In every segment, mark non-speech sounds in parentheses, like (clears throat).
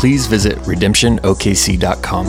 please visit redemptionokc.com.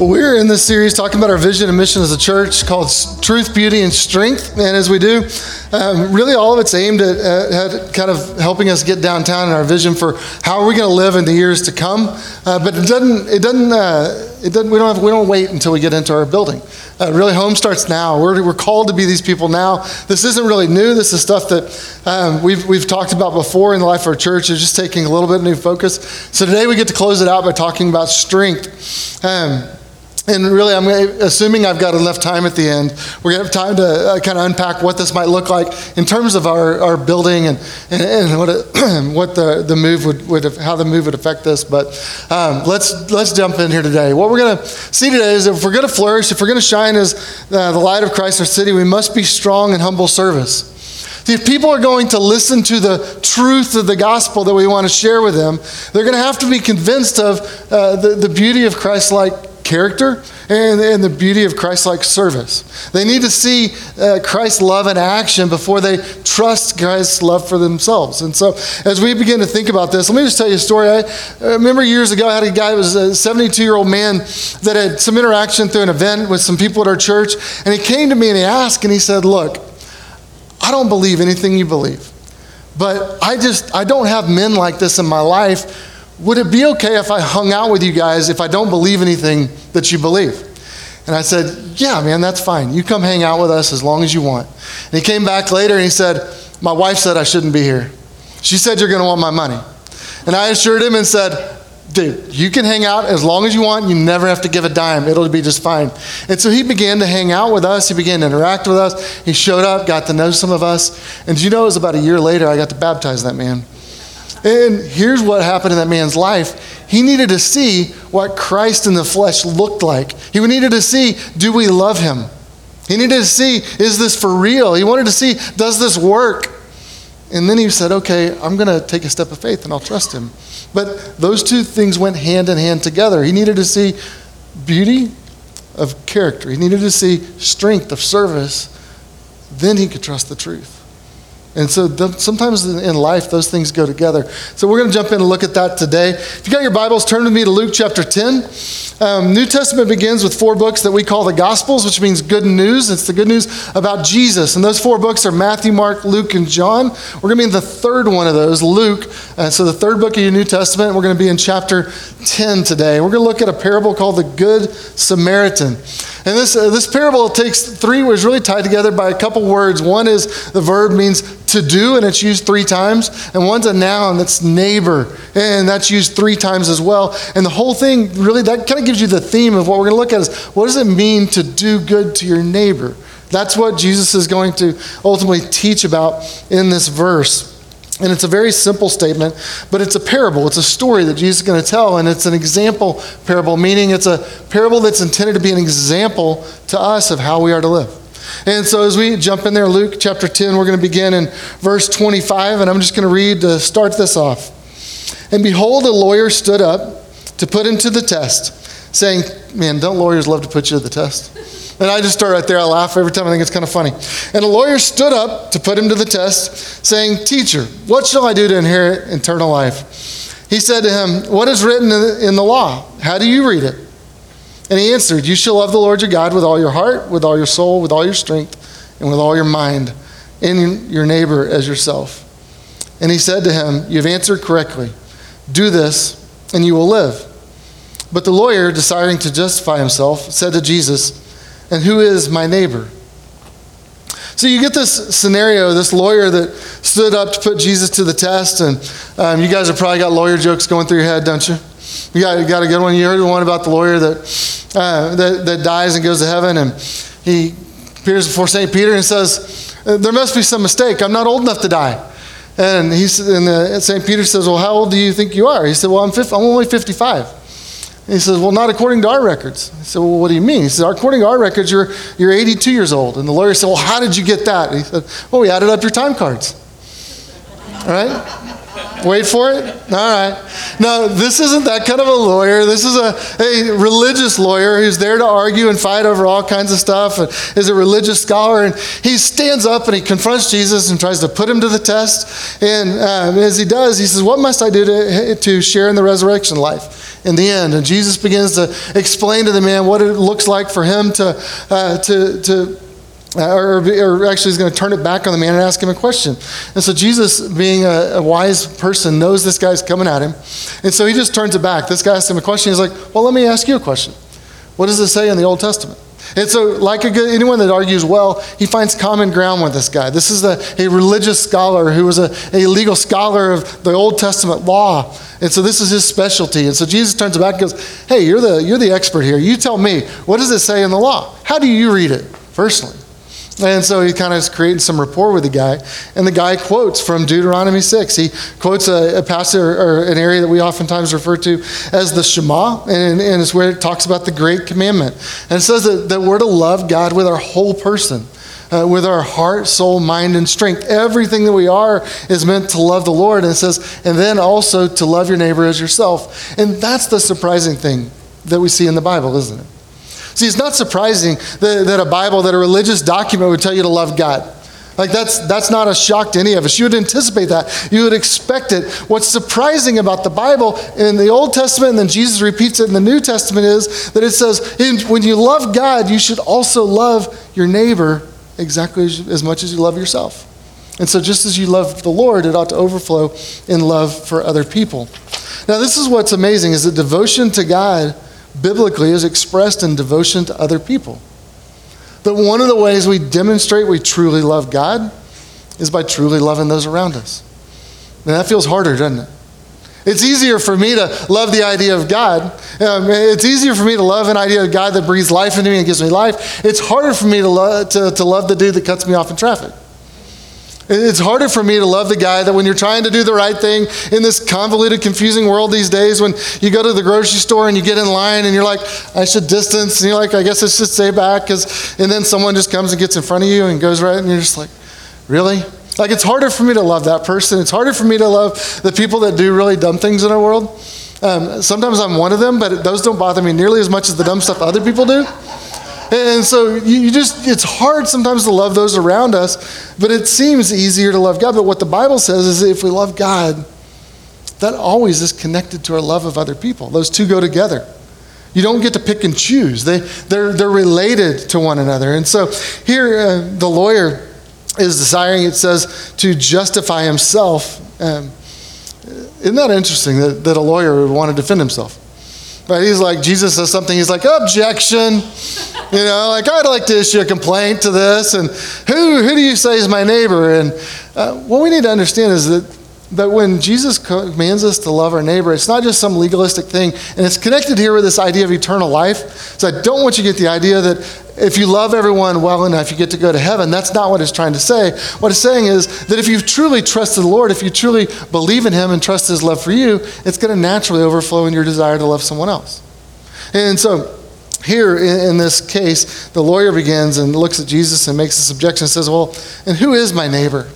Well, we're in this series talking about our vision and mission as a church called Truth, Beauty, and Strength. And as we do, um, really all of it's aimed at, at, kind of helping us get downtown in our vision for how are we going to live in the years to come. Uh, but it doesn't, it doesn't, uh, it doesn't, we don't have, we don't wait until we get into our building. Uh, really, home starts now. We're, we're called to be these people now. This isn't really new. This is stuff that um, we've, we've talked about before in the life of our church. It's just taking a little bit of new focus. So today we get to close it out by talking about strength. Um, and really, I'm assuming I've got enough time at the end. We're going to have time to uh, kind of unpack what this might look like in terms of our, our building and, and, and what, it, (clears throat) what the, the move would, would have, how the move would affect this. But um, let's, let's jump in here today. What we're going to see today is if we're going to flourish, if we're going to shine as uh, the light of Christ our city, we must be strong in humble service. See, if people are going to listen to the truth of the gospel that we want to share with them, they're going to have to be convinced of uh, the, the beauty of Christ like character and, and, the beauty of Christ like service. They need to see uh, Christ's love in action before they trust Christ's love for themselves. And so, as we begin to think about this, let me just tell you a story. I, I remember years ago, I had a guy who was a 72 year old man that had some interaction through an event with some people at our church. And he came to me and he asked, and he said, Look, I don't believe anything you believe, but I just, I don't have men like this in my life would it be okay if I hung out with you guys if I don't believe anything that you believe? And I said, Yeah, man, that's fine. You come hang out with us as long as you want. And he came back later and he said, My wife said I shouldn't be here. She said you're going to want my money. And I assured him and said, Dude, you can hang out as long as you want. You never have to give a dime. It'll be just fine. And so he began to hang out with us. He began to interact with us. He showed up, got to know some of us. And you know, it was about a year later, I got to baptize that man. And here's what happened in that man's life. He needed to see what Christ in the flesh looked like. He needed to see, do we love him? He needed to see, is this for real? He wanted to see, does this work? And then he said, okay, I'm going to take a step of faith and I'll trust him. But those two things went hand in hand together. He needed to see beauty of character, he needed to see strength of service. Then he could trust the truth. And so sometimes in life, those things go together. So we're going to jump in and look at that today. If you got your Bibles, turn with me to Luke chapter 10. Um, New Testament begins with four books that we call the Gospels, which means good news. It's the good news about Jesus. And those four books are Matthew, Mark, Luke, and John. We're going to be in the third one of those, Luke. Uh, so the third book of your New Testament, we're going to be in chapter 10 today. We're going to look at a parable called the Good Samaritan. And this, uh, this parable takes three words really tied together by a couple words. One is the verb means to do, and it's used three times. And one's a noun that's neighbor, and that's used three times as well. And the whole thing really, that kind of gives you the theme of what we're going to look at is what does it mean to do good to your neighbor? That's what Jesus is going to ultimately teach about in this verse. And it's a very simple statement, but it's a parable. It's a story that Jesus is going to tell, and it's an example parable, meaning it's a parable that's intended to be an example to us of how we are to live. And so as we jump in there, Luke chapter 10, we're going to begin in verse 25, and I'm just going to read to start this off. And behold, a lawyer stood up to put him to the test, saying, Man, don't lawyers love to put you to the test? And I just start right there. I laugh every time I think it's kind of funny. And a lawyer stood up to put him to the test, saying, Teacher, what shall I do to inherit eternal life? He said to him, What is written in the law? How do you read it? And he answered, You shall love the Lord your God with all your heart, with all your soul, with all your strength, and with all your mind, and your neighbor as yourself. And he said to him, You've answered correctly. Do this, and you will live. But the lawyer, desiring to justify himself, said to Jesus, and who is my neighbor? So you get this scenario, this lawyer that stood up to put Jesus to the test, and um, you guys have probably got lawyer jokes going through your head, don't you? You got, you got a good one. You heard one about the lawyer that, uh, that, that dies and goes to heaven, and he appears before St. Peter and says, uh, there must be some mistake. I'm not old enough to die. And, he's, and uh, St. Peter says, Well, how old do you think you are? He said, Well, I'm, 50, I'm only 55. He says, Well, not according to our records. He said, Well, what do you mean? He said, According to our records, you're, you're 82 years old. And the lawyer said, Well, how did you get that? And he said, Well, we added up your time cards. All right? Wait for it? All right. Now, this isn't that kind of a lawyer. This is a, a religious lawyer who's there to argue and fight over all kinds of stuff and is a religious scholar. And he stands up and he confronts Jesus and tries to put him to the test. And um, as he does, he says, What must I do to, to share in the resurrection life in the end? And Jesus begins to explain to the man what it looks like for him to, uh, to, to uh, or, or, actually, he's going to turn it back on the man and ask him a question. And so, Jesus, being a, a, wise person, knows this guy's coming at him. And so, he just turns it back. This guy asks him a question. He's like, Well, let me ask you a question. What does it say in the Old Testament? And so, like good, anyone that argues well, he finds common ground with this guy. This is a, a religious scholar who was a, a legal scholar of the Old Testament law. And so, this is his specialty. And so, Jesus turns back and goes, Hey, you're the, you're the expert here. You tell me, what does it say in the law? How do you read it personally? And so he kind of is creating some rapport with the guy. And the guy quotes from Deuteronomy 6. He quotes a, a passage or, or, an area that we oftentimes refer to as the Shema, and, and it's where it talks about the great commandment. And it says that, that we're to love God with our whole person. Uh, with our heart, soul, mind, and strength. Everything that we are is meant to love the Lord. And it says, and then also to love your neighbor as yourself. And that's the surprising thing that we see in the Bible, isn't it? See, it's not surprising that, that a Bible, that a religious document would tell you to love God. Like that's that's not a shock to any of us. You would anticipate that. You would expect it. What's surprising about the Bible in the Old Testament and then Jesus repeats it in the New Testament is that it says when you love God, you should also love your neighbor exactly as, as much as you love yourself. And so just as you love the Lord, it ought to overflow in love for other people. Now this is what's amazing is that devotion to God biblically is expressed in devotion to other people. That one of the ways we demonstrate we truly love God is by truly loving those around us. And that feels harder, doesn't it? It's easier for me to love the idea of God. Um, it's easier for me to love an idea of God that breathes life into me and gives me life. It's harder for me to, lo- to, to love the dude that cuts me off in traffic. It's harder for me to love the guy that when you're trying to do the right thing in this convoluted, confusing world these days, when you go to the grocery store and you get in line and you're like, I should distance, and you're like, I guess I should stay back, because, and then someone just comes and gets in front of you and goes right, and you're just like, really? Like, it's harder for me to love that person. It's harder for me to love the people that do really dumb things in our world. Um, sometimes I'm one of them, but those don't bother me nearly as much as the dumb stuff other people do. And so you just, it's hard sometimes to love those around us, but it seems easier to love God. But what the Bible says is if we love God, that always is connected to our love of other people. Those two go together. You don't get to pick and choose, they, they're, they're related to one another. And so here, uh, the lawyer is desiring, it says, to justify himself. Um, isn't that interesting that, that a lawyer would want to defend himself? But he's like, Jesus says something, he's like, objection. You know, like, I'd like to issue a complaint to this. And who, who do you say is my neighbor? And uh, what we need to understand is that, that when Jesus commands us to love our neighbor, it's not just some legalistic thing. And it's connected here with this idea of eternal life. So I don't want you to get the idea that if you love everyone well enough, you get to go to heaven. That's not what it's trying to say. What it's saying is that if you truly trust the Lord, if you truly believe in Him and trust His love for you, it's going to naturally overflow in your desire to love someone else. And so, here in, this case, the lawyer begins and looks at Jesus and makes this objection and says, Well, and who is my neighbor?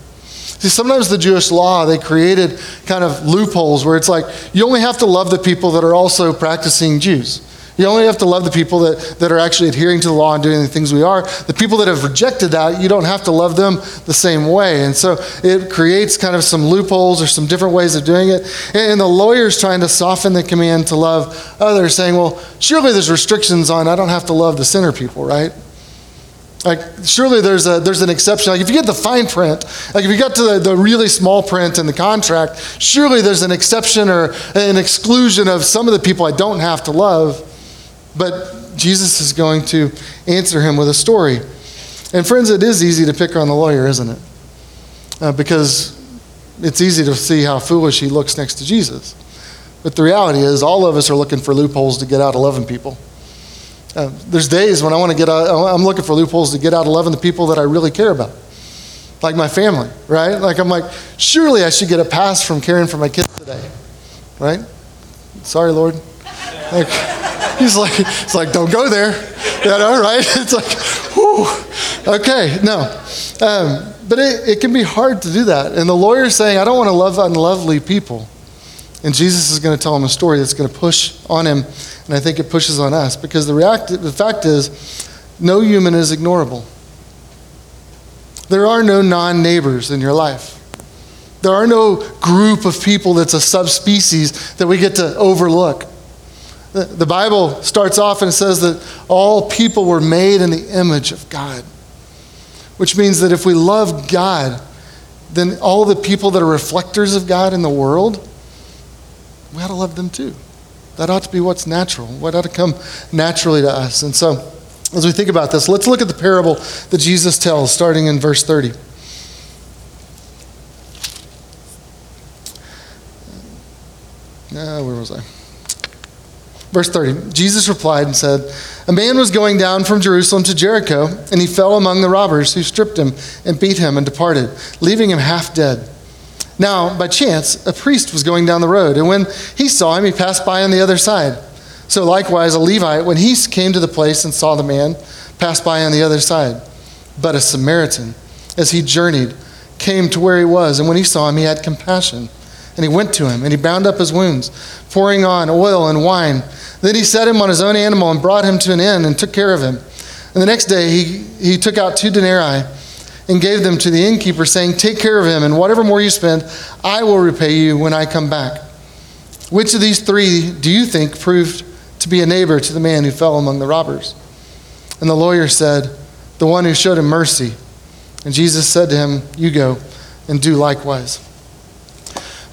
See, sometimes the Jewish law, they created kind of loopholes where it's like, you only have to love the people that are also practicing Jews. You only have to love the people that, that are actually adhering to the law and doing the things we are. The people that have rejected that, you don't have to love them the same way. And so it creates kind of some loopholes or some different ways of doing it. And the lawyer's trying to soften the command to love others, saying, well, surely there's restrictions on I don't have to love the sinner people, right? Like, surely there's, a, there's an exception. Like, if you get the fine print, like if you got to the, the really small print in the contract, surely there's an exception or an exclusion of some of the people I don't have to love. But Jesus is going to answer him with a story. And friends, it is easy to pick on the lawyer, isn't it? Uh, because it's easy to see how foolish he looks next to Jesus. But the reality is, all of us are looking for loopholes to get out of loving people. Uh, there's days when I want to get out, I'm looking for loopholes to get out of loving the people that I really care about. like my family, right? Like I'm like, surely I should get a pass from caring for my kids today, right? Sorry, Lord. Like, (laughs) he's like, it's like, don't go there, you know, right? (laughs) It's like, whew, okay, no. Um, but it, it can be hard to do that. And the lawyer's saying, I don't want to love unlovely people. And Jesus is going to tell him a story that's going to push on him, and I think it pushes on us because the, react- the fact is, no human is ignorable. There are no non neighbors in your life. There are no group of people that's a subspecies that we get to overlook. The Bible starts off and says that all people were made in the image of God, which means that if we love God, then all the people that are reflectors of God in the world, we ought to love them too. That ought to be what's natural, what ought to come naturally to us. And so, as we think about this, let's look at the parable that Jesus tells, starting in verse 30. Uh, where was I? Verse 30. Jesus replied and said, A man was going down from Jerusalem to Jericho, and he fell among the robbers, who stripped him and beat him and departed, leaving him half dead. Now, by chance, a priest was going down the road, and when he saw him, he passed by on the other side. So likewise, a Levite, when he came to the place and saw the man, passed by on the other side. But a Samaritan, as he journeyed, came to where he was, and when he saw him, he had compassion. And he went to him, and he bound up his wounds, pouring on oil and wine. Then he set him on his own animal and brought him to an inn and took care of him. And the next day he, he took out two denarii and gave them to the innkeeper, saying, Take care of him, and whatever more you spend, I will repay you when I come back. Which of these three do you think proved to be a neighbor to the man who fell among the robbers. And the lawyer said, The one who showed him mercy. And Jesus said to him, You go and do likewise.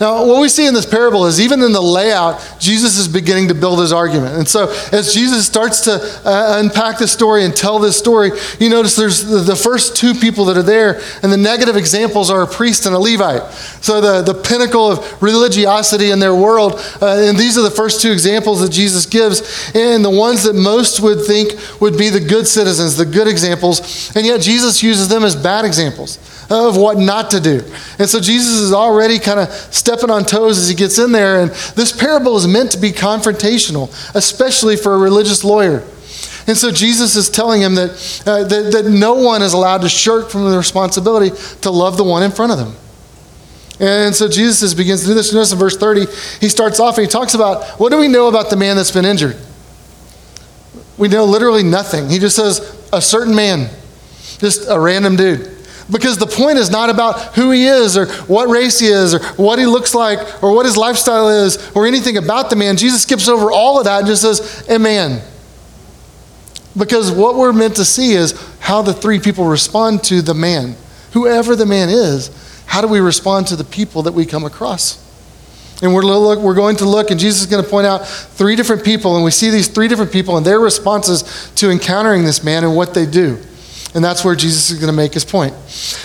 Now, what we see in this parable is even in the layout, Jesus is beginning to build his argument. And so, as Jesus starts to uh, unpack the story and tell this story, you notice there's the, the, first two people that are there, and the negative examples are a priest and a Levite. So, the, the pinnacle of religiosity in their world. Uh, and these are the first two examples that Jesus gives, and the ones that most would think would be the good citizens, the good examples. And yet, Jesus uses them as bad examples of what not to do. And so Jesus is already kind of stepping on toes as he gets in there. And this parable is meant to be confrontational, especially for a religious lawyer. And so Jesus is telling him that, uh, that, that no one is allowed to shirk from the responsibility to love the one in front of them. And so Jesus begins to do this. Notice in verse 30, he starts off and he talks about what do we know about the man that's been injured? We know literally nothing. He just says, a certain man, just a random dude. Because the point is not about who he is or what race he is or what he looks like or what his lifestyle is or anything about the man. Jesus skips over all of that and just says, a man. Because what we're meant to see is how the three people respond to the man. Whoever the man is, how do we respond to the people that we come across? And we're, look, we're going to look, and Jesus is going to point out three different people, and we see these three different people and their responses to encountering this man and what they do. And that's where Jesus is going to make his point.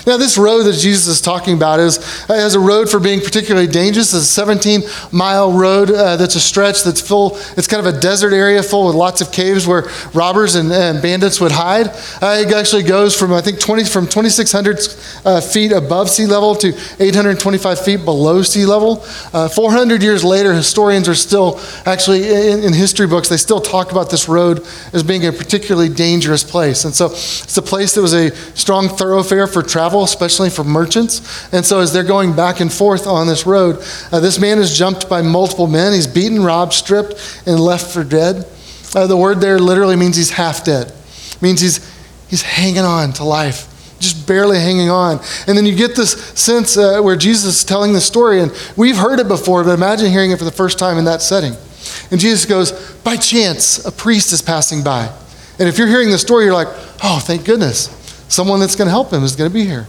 Now, this road that Jesus is talking about is as a road for being particularly dangerous. It's a 17 mile road uh, that's a stretch that's full, it's kind of a desert area full with lots of caves where robbers and, and bandits would hide. Uh, it actually goes from, I think, 20, from 2,600 uh, feet above sea level to 825 feet below sea level. Uh, 400 years later, historians are still, actually, in, in history books, they still talk about this road as being a particularly dangerous place. And so it's a place place that was a strong thoroughfare for travel, especially for merchants. And so, as they're going back and forth on this road, uh, this man is jumped by multiple men. He's beaten, robbed, stripped, and left for dead. Uh, the word there literally means he's half dead, it means he's, he's hanging on to life just barely hanging on. And then you get this sense uh, where Jesus is telling the story, and we've heard it before, but imagine hearing it for the first time in that setting. And Jesus goes, By chance, a priest is passing by. And if you're hearing the story, you're like, oh, thank goodness. Someone that's going to help him is going to be here.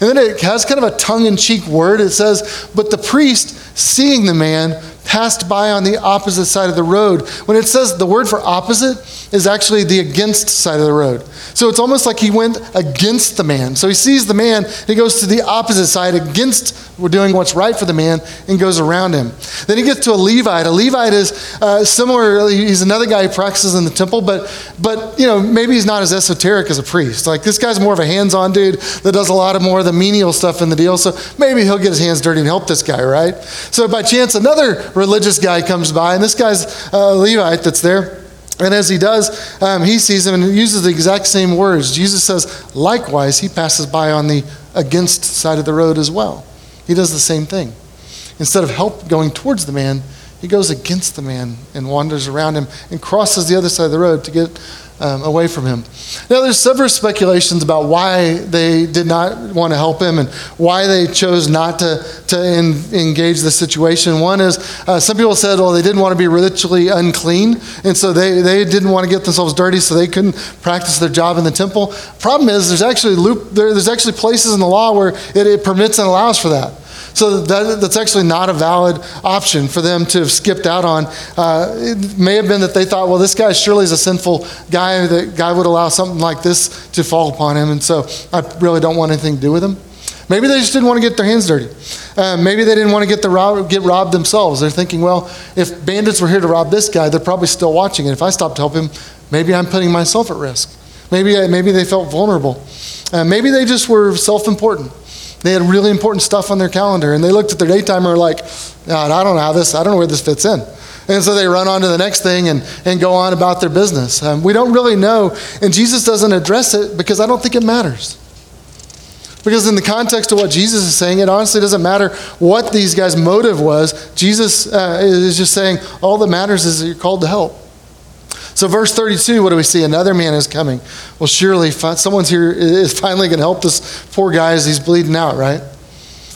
And then it has kind of a tongue in cheek word. It says, But the priest, seeing the man, passed by on the opposite side of the road. When it says the word for opposite is actually the against side of the road. So it's almost like he went against the man. So he sees the man, he goes to the opposite side against doing what's right for the man and goes around him. Then he gets to a Levite. A Levite is uh, similar, he's another guy who practices in the temple, but, but, you know, maybe he's not as esoteric as a priest. Like this guy's more of a hands on dude that does a lot of more of the menial stuff in the deal. So maybe he'll get his hands dirty and help this guy, right? So by chance, another religious guy comes by, and this guy's a Levite that's there. And as he does, um, he sees him and uses the exact same words. Jesus says, likewise, he passes by on the against side of the road as well. He does the same thing. Instead of help going towards the man, he goes against the man and wanders around him and crosses the other side of the road to get um, away from him. Now, there's several speculations about why they did not want to help him and why they chose not to, to engage the situation. One is uh, some people said, well, they didn't want to be ritually unclean, and so they, they didn't want to get themselves dirty, so they couldn't practice their job in the temple. Problem is, there's actually, loop, there, there's actually places in the law where it, it permits and allows for that. So that, that's actually not a valid option for them to have skipped out on. Uh, it may have been that they thought, well, this guy surely is a sinful guy, that God would allow something like this to fall upon him, and so I really don't want anything to do with him. Maybe they just didn't want to get their hands dirty. Uh, maybe they didn't want to get, the rob, get robbed themselves. They're thinking, well, if bandits were here to rob this guy, they're probably still watching. And if I stop to help him, maybe I'm putting myself at risk. Maybe, maybe they felt vulnerable. Uh, maybe they just were self important. They had really important stuff on their calendar, and they looked at their daytimer and were like, I don't know how this, I don't know where this fits in. And so they run on to the next thing and, and go on about their business. Um, we don't really know, and Jesus doesn't address it because I don't think it matters. Because in the context of what Jesus is saying, it honestly doesn't matter what these guys' motive was. Jesus uh, is just saying, all that matters is that you're called to help. So, verse 32, what do we see? Another man is coming. Well, surely someone's here is finally going to help this poor guy as he's bleeding out, right?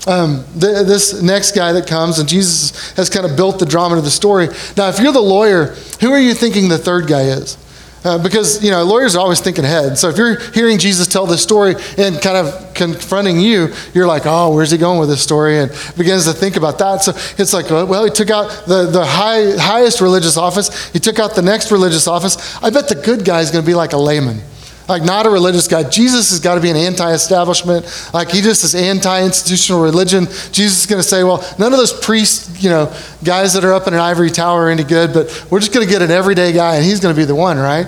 Um, th- this next guy that comes, and Jesus has kind of built the drama of the story. Now, if you're the lawyer, who are you thinking the third guy is? Uh, because, you know, lawyers are always thinking ahead. So if you're hearing Jesus tell this story and kind of confronting you, you're like, oh, where's he going with this story? And begins to think about that. So it's like, well, he took out the, the high, highest religious office. He took out the next religious office. I bet the good guy is going to be like a layman like not a religious guy. Jesus has got to be an anti-establishment. Like he just is anti-institutional religion. Jesus is going to say, well, none of those priests, you know, guys that are up in an ivory tower are any good, but we're just going to get an everyday guy, and he's going to be the one, right?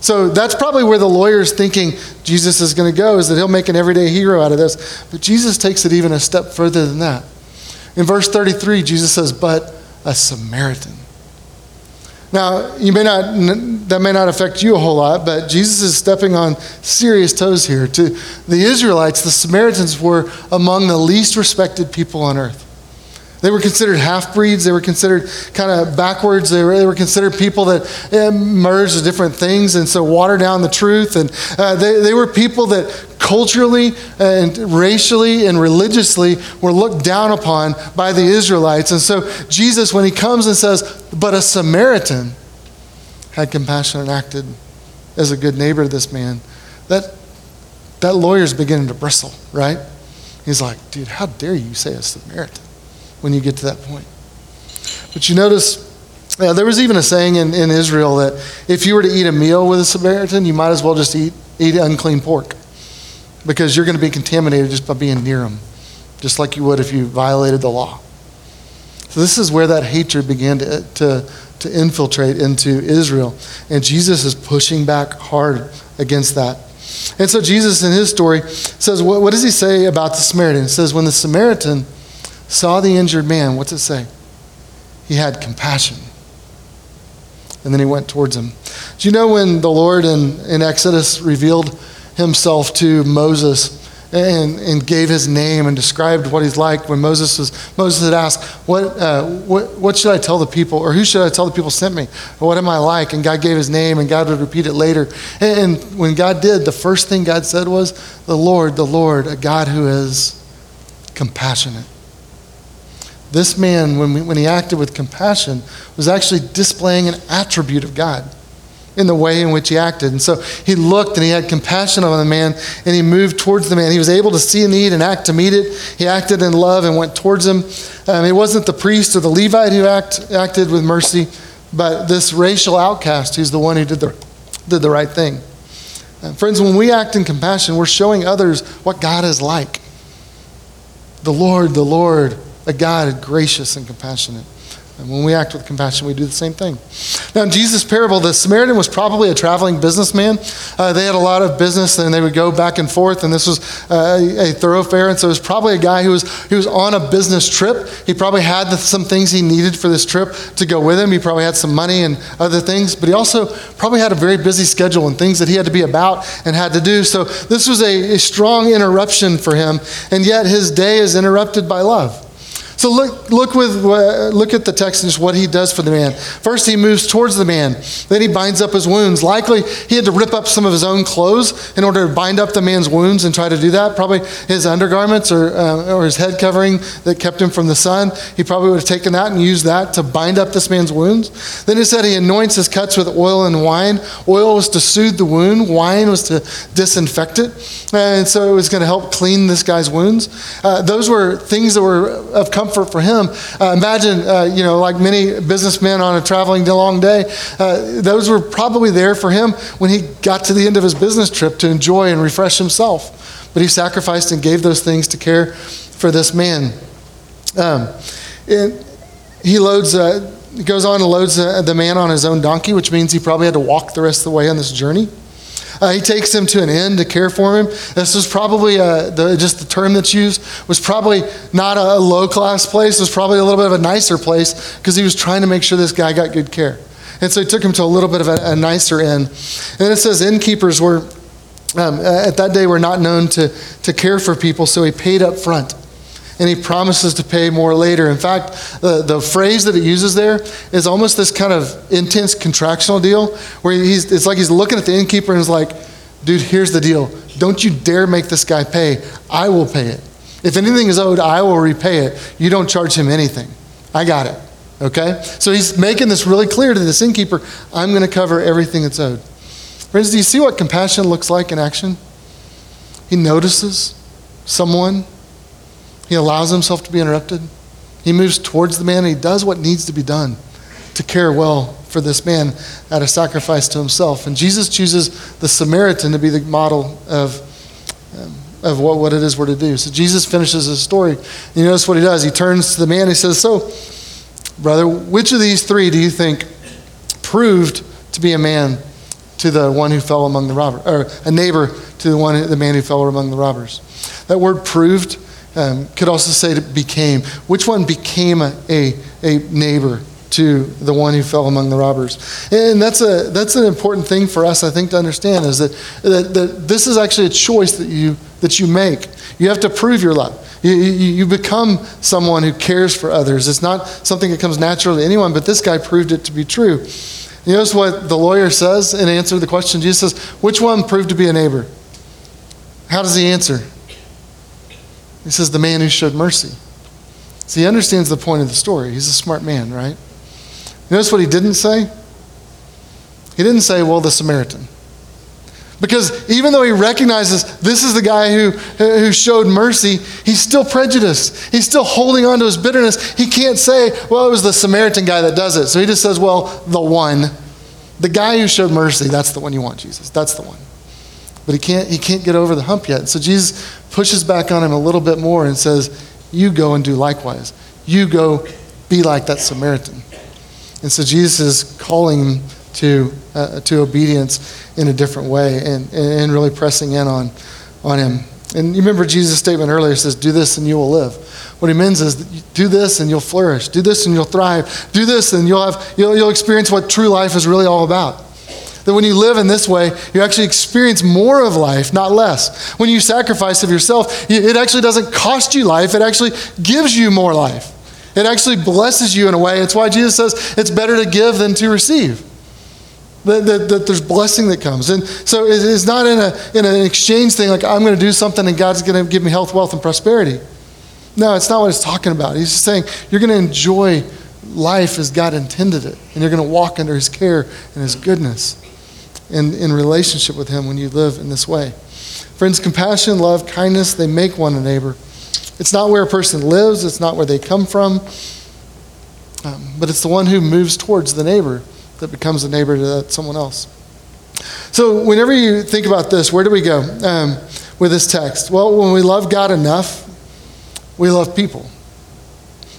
So that's probably where the lawyer's thinking Jesus is going to go, is that he'll make an everyday hero out of this. But Jesus takes it even a step further than that. In verse 33, Jesus says, but a Samaritan. Now, you may not, that may not affect you a whole lot, but Jesus is stepping on serious toes here. To the Israelites, the Samaritans were among the least respected people on earth. They were considered half breeds. They were considered kind of backwards. They were, they were considered people that eh, merged different things and so watered down the truth. And uh, they, they were people that culturally and racially and religiously were looked down upon by the Israelites. And so Jesus, when he comes and says, But a Samaritan had compassion and acted as a good neighbor to this man, that, that lawyer's beginning to bristle, right? He's like, Dude, how dare you say a Samaritan? when you get to that point. But you notice, there was even a saying in, in Israel that if you were to eat a meal with a Samaritan, you might as well just eat, eat unclean pork because you're going to be contaminated just by being near them, just like you would if you violated the law. So, this is where that hatred began to, to, to infiltrate into Israel. And Jesus is pushing back hard against that. And so, Jesus in his story says, What, what does he say about the Samaritan? He says, When the Samaritan saw the injured man, what's it say? He had compassion. And then he went towards him. Do you know when the Lord in, in Exodus revealed himself to Moses and, and gave his name and described what he's like when Moses was Moses had asked, what, uh, what, what should I tell the people? Or who should I tell the people sent me? Or what am I like? And God gave his name and God would repeat it later. And, and when God did, the first thing God said was, the Lord, the Lord, a God who is compassionate this man, when, we, when he acted with compassion, was actually displaying an attribute of God. In the way in which he acted. And so he looked and he had compassion on the man and he moved towards the man. He was able to see a need and act to meet it. He acted in love and went towards him. Um, it wasn't the priest or the Levite who act, acted with mercy, but this racial outcast who's the one who did the, did the right thing. Uh, friends, when we act in compassion, we're showing others what God is like. The Lord, the Lord, a God gracious and compassionate. And when we act with compassion, we do the same thing. Now, in Jesus' parable, the Samaritan was probably a traveling businessman. Uh, they had a lot of business and they would go back and forth, and this was uh, a, thoroughfare. And so it was probably a guy who was, who was on a business trip. He probably had the, some things he needed for this trip to go with him. He probably had some money and other things, but he also probably had a very busy schedule and things that he had to be about and had to do. So this was a, a strong interruption for him, and yet his day is interrupted by love. So look, look, with, uh, look at the text and just what he does for the man. First, he moves towards the man. Then he binds up his wounds. Likely, he had to rip up some of his own clothes in order to bind up the man's wounds and try to do that. Probably his undergarments or, uh, or his head covering that kept him from the sun. He probably would have taken that and used that to bind up this man's wounds. Then he said he anoints his cuts with oil and wine. Oil was to soothe the wound, wine was to disinfect it. And so it was going to help clean this guy's wounds. Uh, those were things that were of comfort comfort for him. Uh, imagine, uh, you know, like many businessmen on a traveling long day, uh, those were probably there for him when he got to the end of his business trip to enjoy and refresh himself. But he sacrificed and gave those things to care for this man. Um, he loads, uh, goes on and loads uh, the man on his own donkey, which means he probably had to walk the rest of the way on this journey. Uh, he takes him to an inn to care for him. This was probably uh, the, just the term that's used was probably not a low class place. It was probably a little bit of a nicer place because he was trying to make sure this guy got good care. And so he took him to a little bit of a, a nicer inn. And it says innkeepers were um, at that day were not known to, to care for people, so he paid up front and he promises to pay more later. In fact, the, the phrase that it uses there is almost this kind of intense contractual deal where he's, it's like he's looking at the innkeeper and is like, dude, here's the deal. Don't you dare make this guy pay. I will pay it. If anything is owed, I will repay it. You don't charge him anything. I got it. Okay? So he's making this really clear to this innkeeper I'm going to cover everything that's owed. Friends, do you see what compassion looks like in action? He notices someone he allows himself to be interrupted. He moves towards the man and he does what needs to be done to care well for this man at a sacrifice to himself. And Jesus chooses the Samaritan to be the model of, um, of what, what it is we're to do. So Jesus finishes his story. And You notice what he does. He turns to the man and he says, So, brother, which of these three do you think proved to be a man to the one who fell among the robbers, or a neighbor to the one, the man who fell among the robbers? That word proved um, could also say became. Which one became a, a, a neighbor to the one who fell among the robbers. And that's, a, that's an important thing for us, I think, to understand is that, that, that this is actually a choice that you, that you make. You have to prove your love. You, you, you, become someone who cares for others. It's not something that comes naturally to anyone, but this guy proved it to be true. You notice what the lawyer says in answer to the question? Jesus says, Which one proved to be a neighbor? How does he answer? He says, the man who showed mercy. See, he understands the point of the story. He's a smart man, right? Notice what he didn't say? He didn't say, well, the Samaritan. Because even though he recognizes this is the guy who, who showed mercy, he's still prejudiced. He's still holding on to his bitterness. He can't say, well, it was the Samaritan guy that does it. So he just says, well, the one. The guy who showed mercy, that's the one you want, Jesus. That's the one. But he can't, he can't get over the hump yet. So Jesus pushes back on him a little bit more and says, You go and do likewise. You go be like that Samaritan. And so Jesus is calling to, uh, to obedience in a different way and, and really pressing in on, on him. And you remember Jesus' statement earlier says, Do this and you will live. What he means is, do this and you'll flourish. Do this and you'll thrive. Do this and you'll, have, you'll, you'll experience what true life is really all about. That when you live in this way, you actually experience more of life, not less. When you sacrifice of yourself, it actually doesn't cost you life, it actually gives you more life. It actually blesses you in a way. It's why Jesus says it's better to give than to receive. That, that, that, there's blessing that comes. And so it's not in, a, in an exchange thing like I'm going to do something and God's going to give me health, wealth, and prosperity. No, it's not what he's talking about. He's just saying you're going to enjoy life as God intended it, and you're going to walk under His care and His goodness. In, in relationship with Him when you live in this way. Friends, compassion, love, kindness, they make one a neighbor. It's not where a person lives, it's not where they come from, um, but it's the one who moves towards the neighbor that becomes a neighbor to someone else. So, whenever you think about this, where do we go um, with this text? Well, when we love God enough, we love people.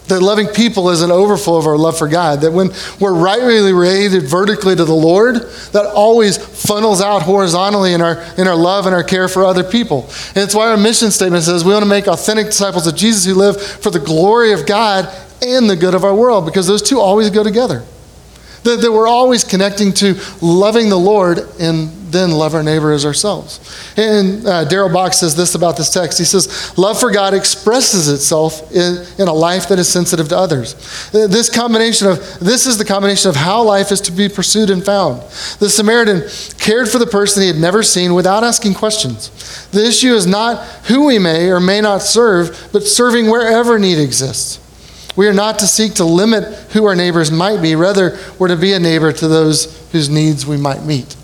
That loving people is an overflow of our love for God. That when we're rightly related vertically to the Lord, that always funnels out horizontally in our, in our love and our care for other people. And it's why our mission statement says we want to make authentic disciples of Jesus who live for the glory of God and the good of our world, because those two always go together. That, that we're always connecting to loving the Lord and then love our neighbor as ourselves. And uh, Darrell Bock says this about this text. He says, Love for God expresses itself in, in a life that is sensitive to others. Uh, this combination of, this is the combination of how life is to be pursued and found. The Samaritan cared for the person he had never seen without asking questions. The issue is not who we may or may not serve, but serving wherever need exists. We are not to seek to limit who our neighbors might be. Rather, we're to be a neighbor to those whose needs we might meet.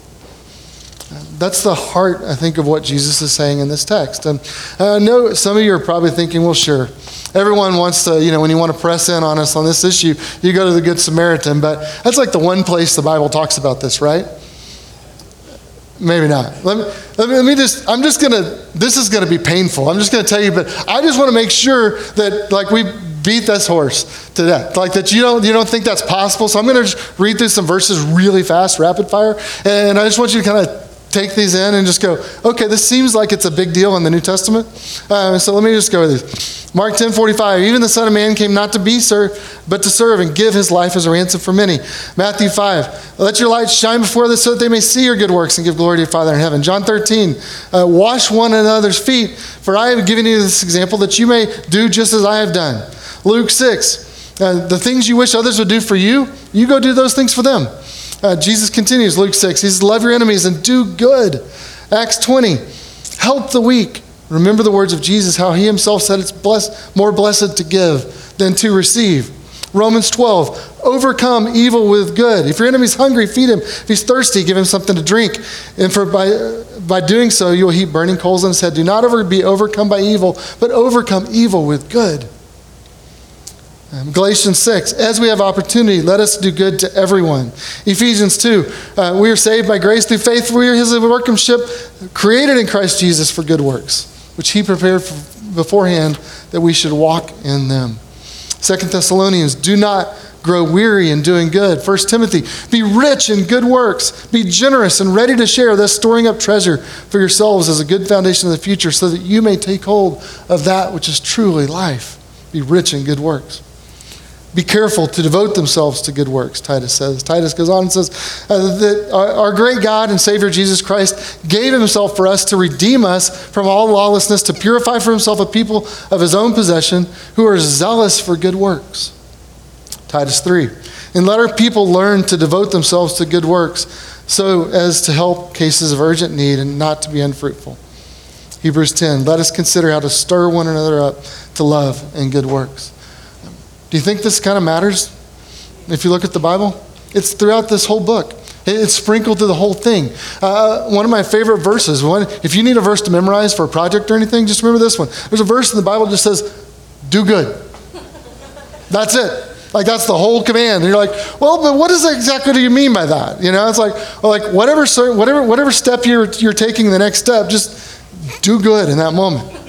That's the heart, I think, of what Jesus is saying in this text. And I know some of you are probably thinking, well, sure. Everyone wants to, you know, when you want to press in on us on this issue, you go to the Good Samaritan. But that's like the one place the Bible talks about this, right? Maybe not. Let me, let me, let me just, I'm just going to, this is going to be painful. I'm just going to tell you, but I just want to make sure that, like, we beat this horse to death. Like that you don't you don't think that's possible. So I'm going to just read through some verses really fast, rapid fire, and I just want you to kind of take these in and just go, okay, this seems like it's a big deal in the New Testament. Uh, so let me just go with this. Mark 10 45, even the Son of Man came not to be served, but to serve and give his life as a ransom for many. Matthew 5, let your light shine before them so that they may see your good works and give glory to your Father in heaven. John 13, uh, wash one another's feet, for I have given you this example that you may do just as I have done. Luke 6, uh, the things you wish others would do for you, you go do those things for them. Uh, Jesus continues, Luke 6, he says, Love your enemies and do good. Acts 20, help the weak. Remember the words of Jesus, how he himself said it's more blessed to give than to receive. Romans 12, overcome evil with good. If your enemy's hungry, feed him. If he's thirsty, give him something to drink. And for by, by doing so, you'll heap burning coals on his head. Do not ever be overcome by evil, but overcome evil with good. Um, Galatians 6, as we have opportunity, let us do good to everyone. Ephesians 2, uh, we are saved by grace through faith. We are his workmanship, created in Christ Jesus for good works, which he prepared beforehand that we should walk in them. Second Thessalonians, do not grow weary in doing good. First Timothy, be rich in good works, be generous and ready to share, thus storing up treasure for yourselves as a good foundation of the future, so that you may take hold of that which is truly life. Be rich in good works be careful to devote themselves to good works, Titus says. Titus goes on and says uh, that our, our, great God and Savior Jesus Christ gave himself for us to redeem us from all lawlessness, to purify for himself a people of his own possession who are zealous for good works. Titus 3. And let our people learn to devote themselves to good works so as to help cases of urgent need and not to be unfruitful. Hebrews 10. Let us consider how to stir one another up to love and good works. Do you think this kind of matters if you look at the Bible? It's throughout this whole book. It's sprinkled through the whole thing. Uh, one of my favorite verses, one, if you need a verse to memorize for a project or anything, just remember this one. There's a verse in the Bible that just says, do good. That's it. Like that's the whole command. And you're like, well, but what does exactly do you mean by that? You know, it's like, well, like whatever, whatever, whatever step you're, you're taking, the next step, just do good in that moment.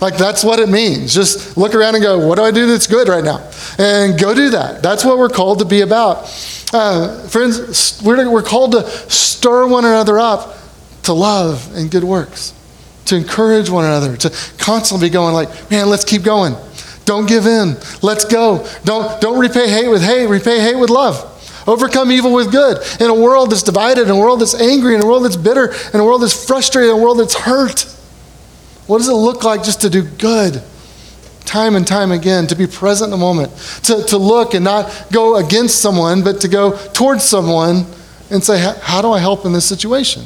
Like, that's what it means. Just look around and go, what do I do that's good right now? And go do that. That's what we're called to be about. Uh, friends, we're, we're called to stir one another up to love and good works, to encourage one another, to constantly be going, like, man, let's keep going. Don't give in. Let's go. Don't, don't repay hate with hate, repay hate with love. Overcome evil with good. In a world that's divided, in a world that's angry, in a world that's bitter, in a world that's frustrated, in a world that's hurt. What does it look like just to do good? Time and time again, to be present in the moment, to, to look and not go against someone, but to go towards someone and say, How do I help in this situation?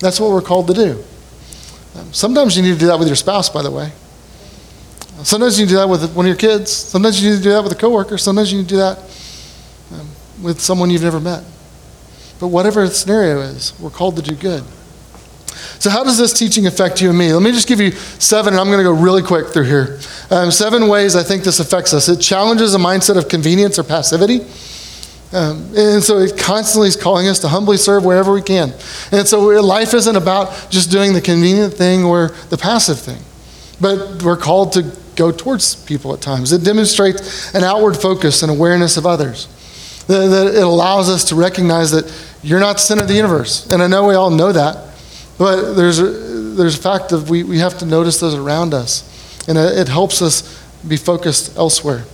That's what we're called to do. Sometimes you need to do that with your spouse, by the way. Sometimes you need to do that with one of your kids. Sometimes you need to do that with a coworker. Sometimes you need to do that um, with someone you've never met. But whatever the scenario is, we're called to do good. So, how does this teaching affect you and me? Let me just give you seven, and I'm going to go really quick through here. Um, seven ways I think this affects us. It challenges a mindset of convenience or passivity. Um, and so it constantly is calling us to humbly serve wherever we can. And so life isn't about just doing the convenient thing or the passive thing, but we're called to go towards people at times. It demonstrates an outward focus and awareness of others. That it allows us to recognize that you're not the center of the universe. And I know we all know that, but there's a, there's a fact that we, we have to notice those around us. And it helps us be focused elsewhere.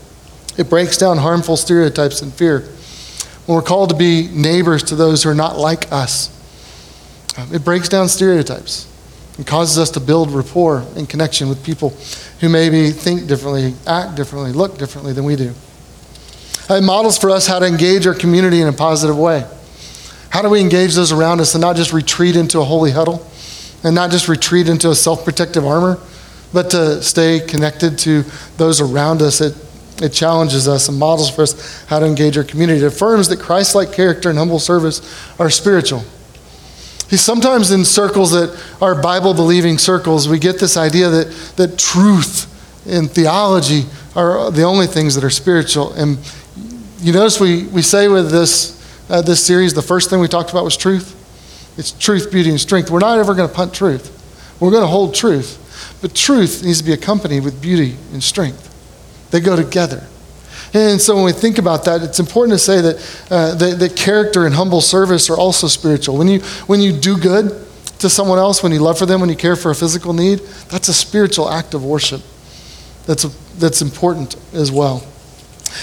It breaks down harmful stereotypes and fear when we're called to be neighbors to those who are not like us. Um, it breaks down stereotypes and causes us to build rapport and connection with people who maybe think differently, act differently, look differently than we do. It models for us how to engage our community in a positive way. How do we engage those around us and not just retreat into a holy huddle and not just retreat into a self protective armor, but to stay connected to those around us? It it challenges us and models for us how to engage our community. It affirms that Christ like character and humble service are spiritual. See, sometimes in circles that are Bible believing circles, we get this idea that, that truth and theology are the only things that are spiritual. And you notice we, we say with this, uh, this series, the first thing we talked about was truth. It's truth, beauty, and strength. We're not ever going to punt truth, we're going to hold truth. But truth needs to be accompanied with beauty and strength. They go together. And so when we think about that, it's important to say that, uh, that, that, character and humble service are also spiritual. When you, when you do good to someone else, when you love for them, when you care for a physical need, that's a spiritual act of worship that's, a, that's important as well.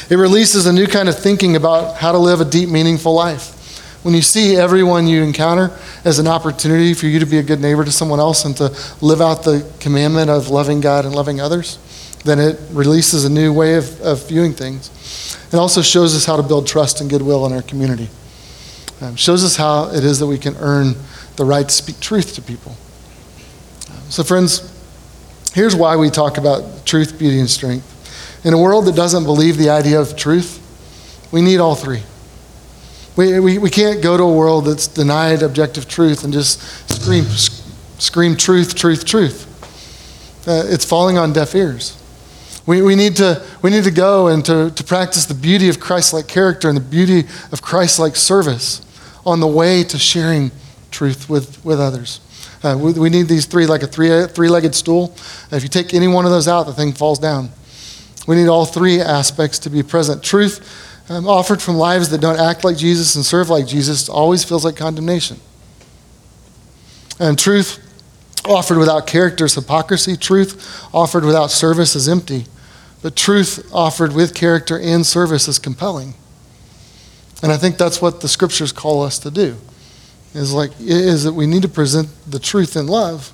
It releases a new kind of thinking about how to live a deep, meaningful life. When you see everyone you encounter as an opportunity for you to be a good neighbor to someone else and to live out the commandment of loving God and loving others, then it releases a new way of, of viewing things. It also shows us how to build trust and goodwill in our community. Um, shows us how it is that we can earn the right to speak truth to people. So, friends, here's why we talk about truth, beauty, and strength. In a world that doesn't believe the idea of truth, we need all three. We, we, we can't go to a world that's denied objective truth and just scream, scream truth, truth, truth. Uh, it's falling on deaf ears. We, we, need to, we need to go and to, to practice the beauty of Christ like character and the beauty of Christ like service on the way to sharing truth with, with others. Uh, we, we, need these three, like a three, three-legged stool. If you take any one of those out, the thing falls down. We need all three aspects to be present. Truth um, offered from lives that don't act like Jesus and serve like Jesus always feels like condemnation. And truth offered without character is hypocrisy. Truth offered without service is empty. But truth offered with character and service is compelling. And I think that's what the scriptures call us to do. Is like is that we need to present the truth in love,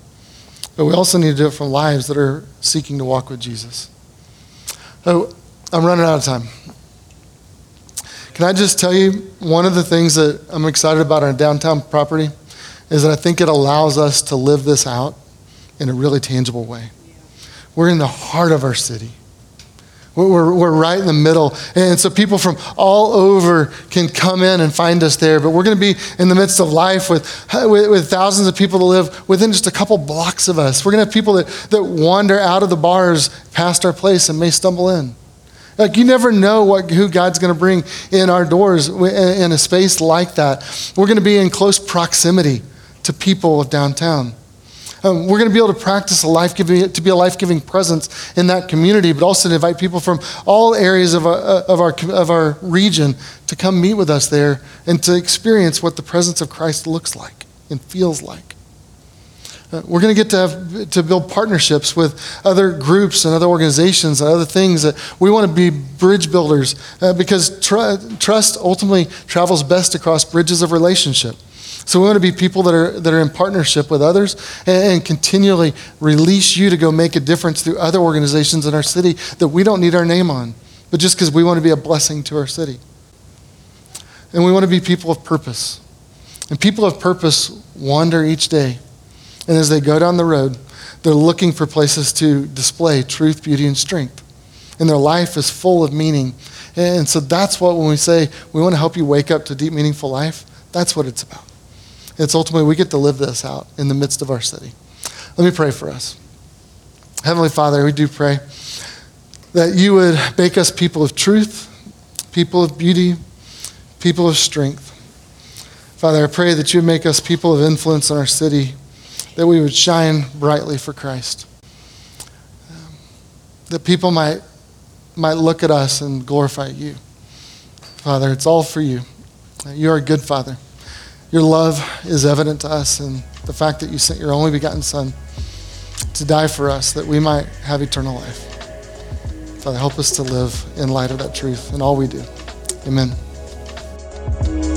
but we also need to do it from lives that are seeking to walk with Jesus. Oh, I'm running out of time. Can I just tell you one of the things that I'm excited about our downtown property is that I think it allows us to live this out in a really tangible way. We're in the heart of our city. We're, we're right in the middle. And so people from all over can come in and find us there. But we're going to be in the midst of life with, with, with, thousands of people that live within just a couple blocks of us. We're going to have people that, that wander out of the bars past our place and may stumble in. Like you never know what, who God's going to bring in our doors in a space like that. We're going to be in close proximity to people of downtown. Um, we're going to be able to practice a life giving, to be a life giving presence in that community, but also to invite people from all areas of our, uh, of, our, of our region to come meet with us there and to experience what the presence of Christ looks like and feels like. Uh, we're going to get to, have, to build partnerships with other groups and other organizations and other things that we want to be bridge builders uh, because tr- trust ultimately travels best across bridges of relationship. So we want to be people that are, that are in partnership with others and, and continually release you to go make a difference through other organizations in our city that we don't need our name on, but just because we want to be a blessing to our city. And we want to be people of purpose. And people of purpose wander each day. And as they go down the road, they're looking for places to display truth, beauty, and strength. And their life is full of meaning. And so that's what, when we say we want to help you wake up to deep, meaningful life, That's what it's about. It's ultimately we get to live this out in the midst of our city. Let me pray for us. Heavenly Father, we do pray that you would make us people of truth, people of beauty, people of strength. Father, I pray that you make us people of influence in our city, that we would shine brightly for Christ. That people might, might look at us and glorify you. Father, it's all for you. You are a good Father. Your love is evident to us, and the fact that you sent your only begotten Son to die for us that we might have eternal life. Father, help us to live in light of that truth in all we do. Amen.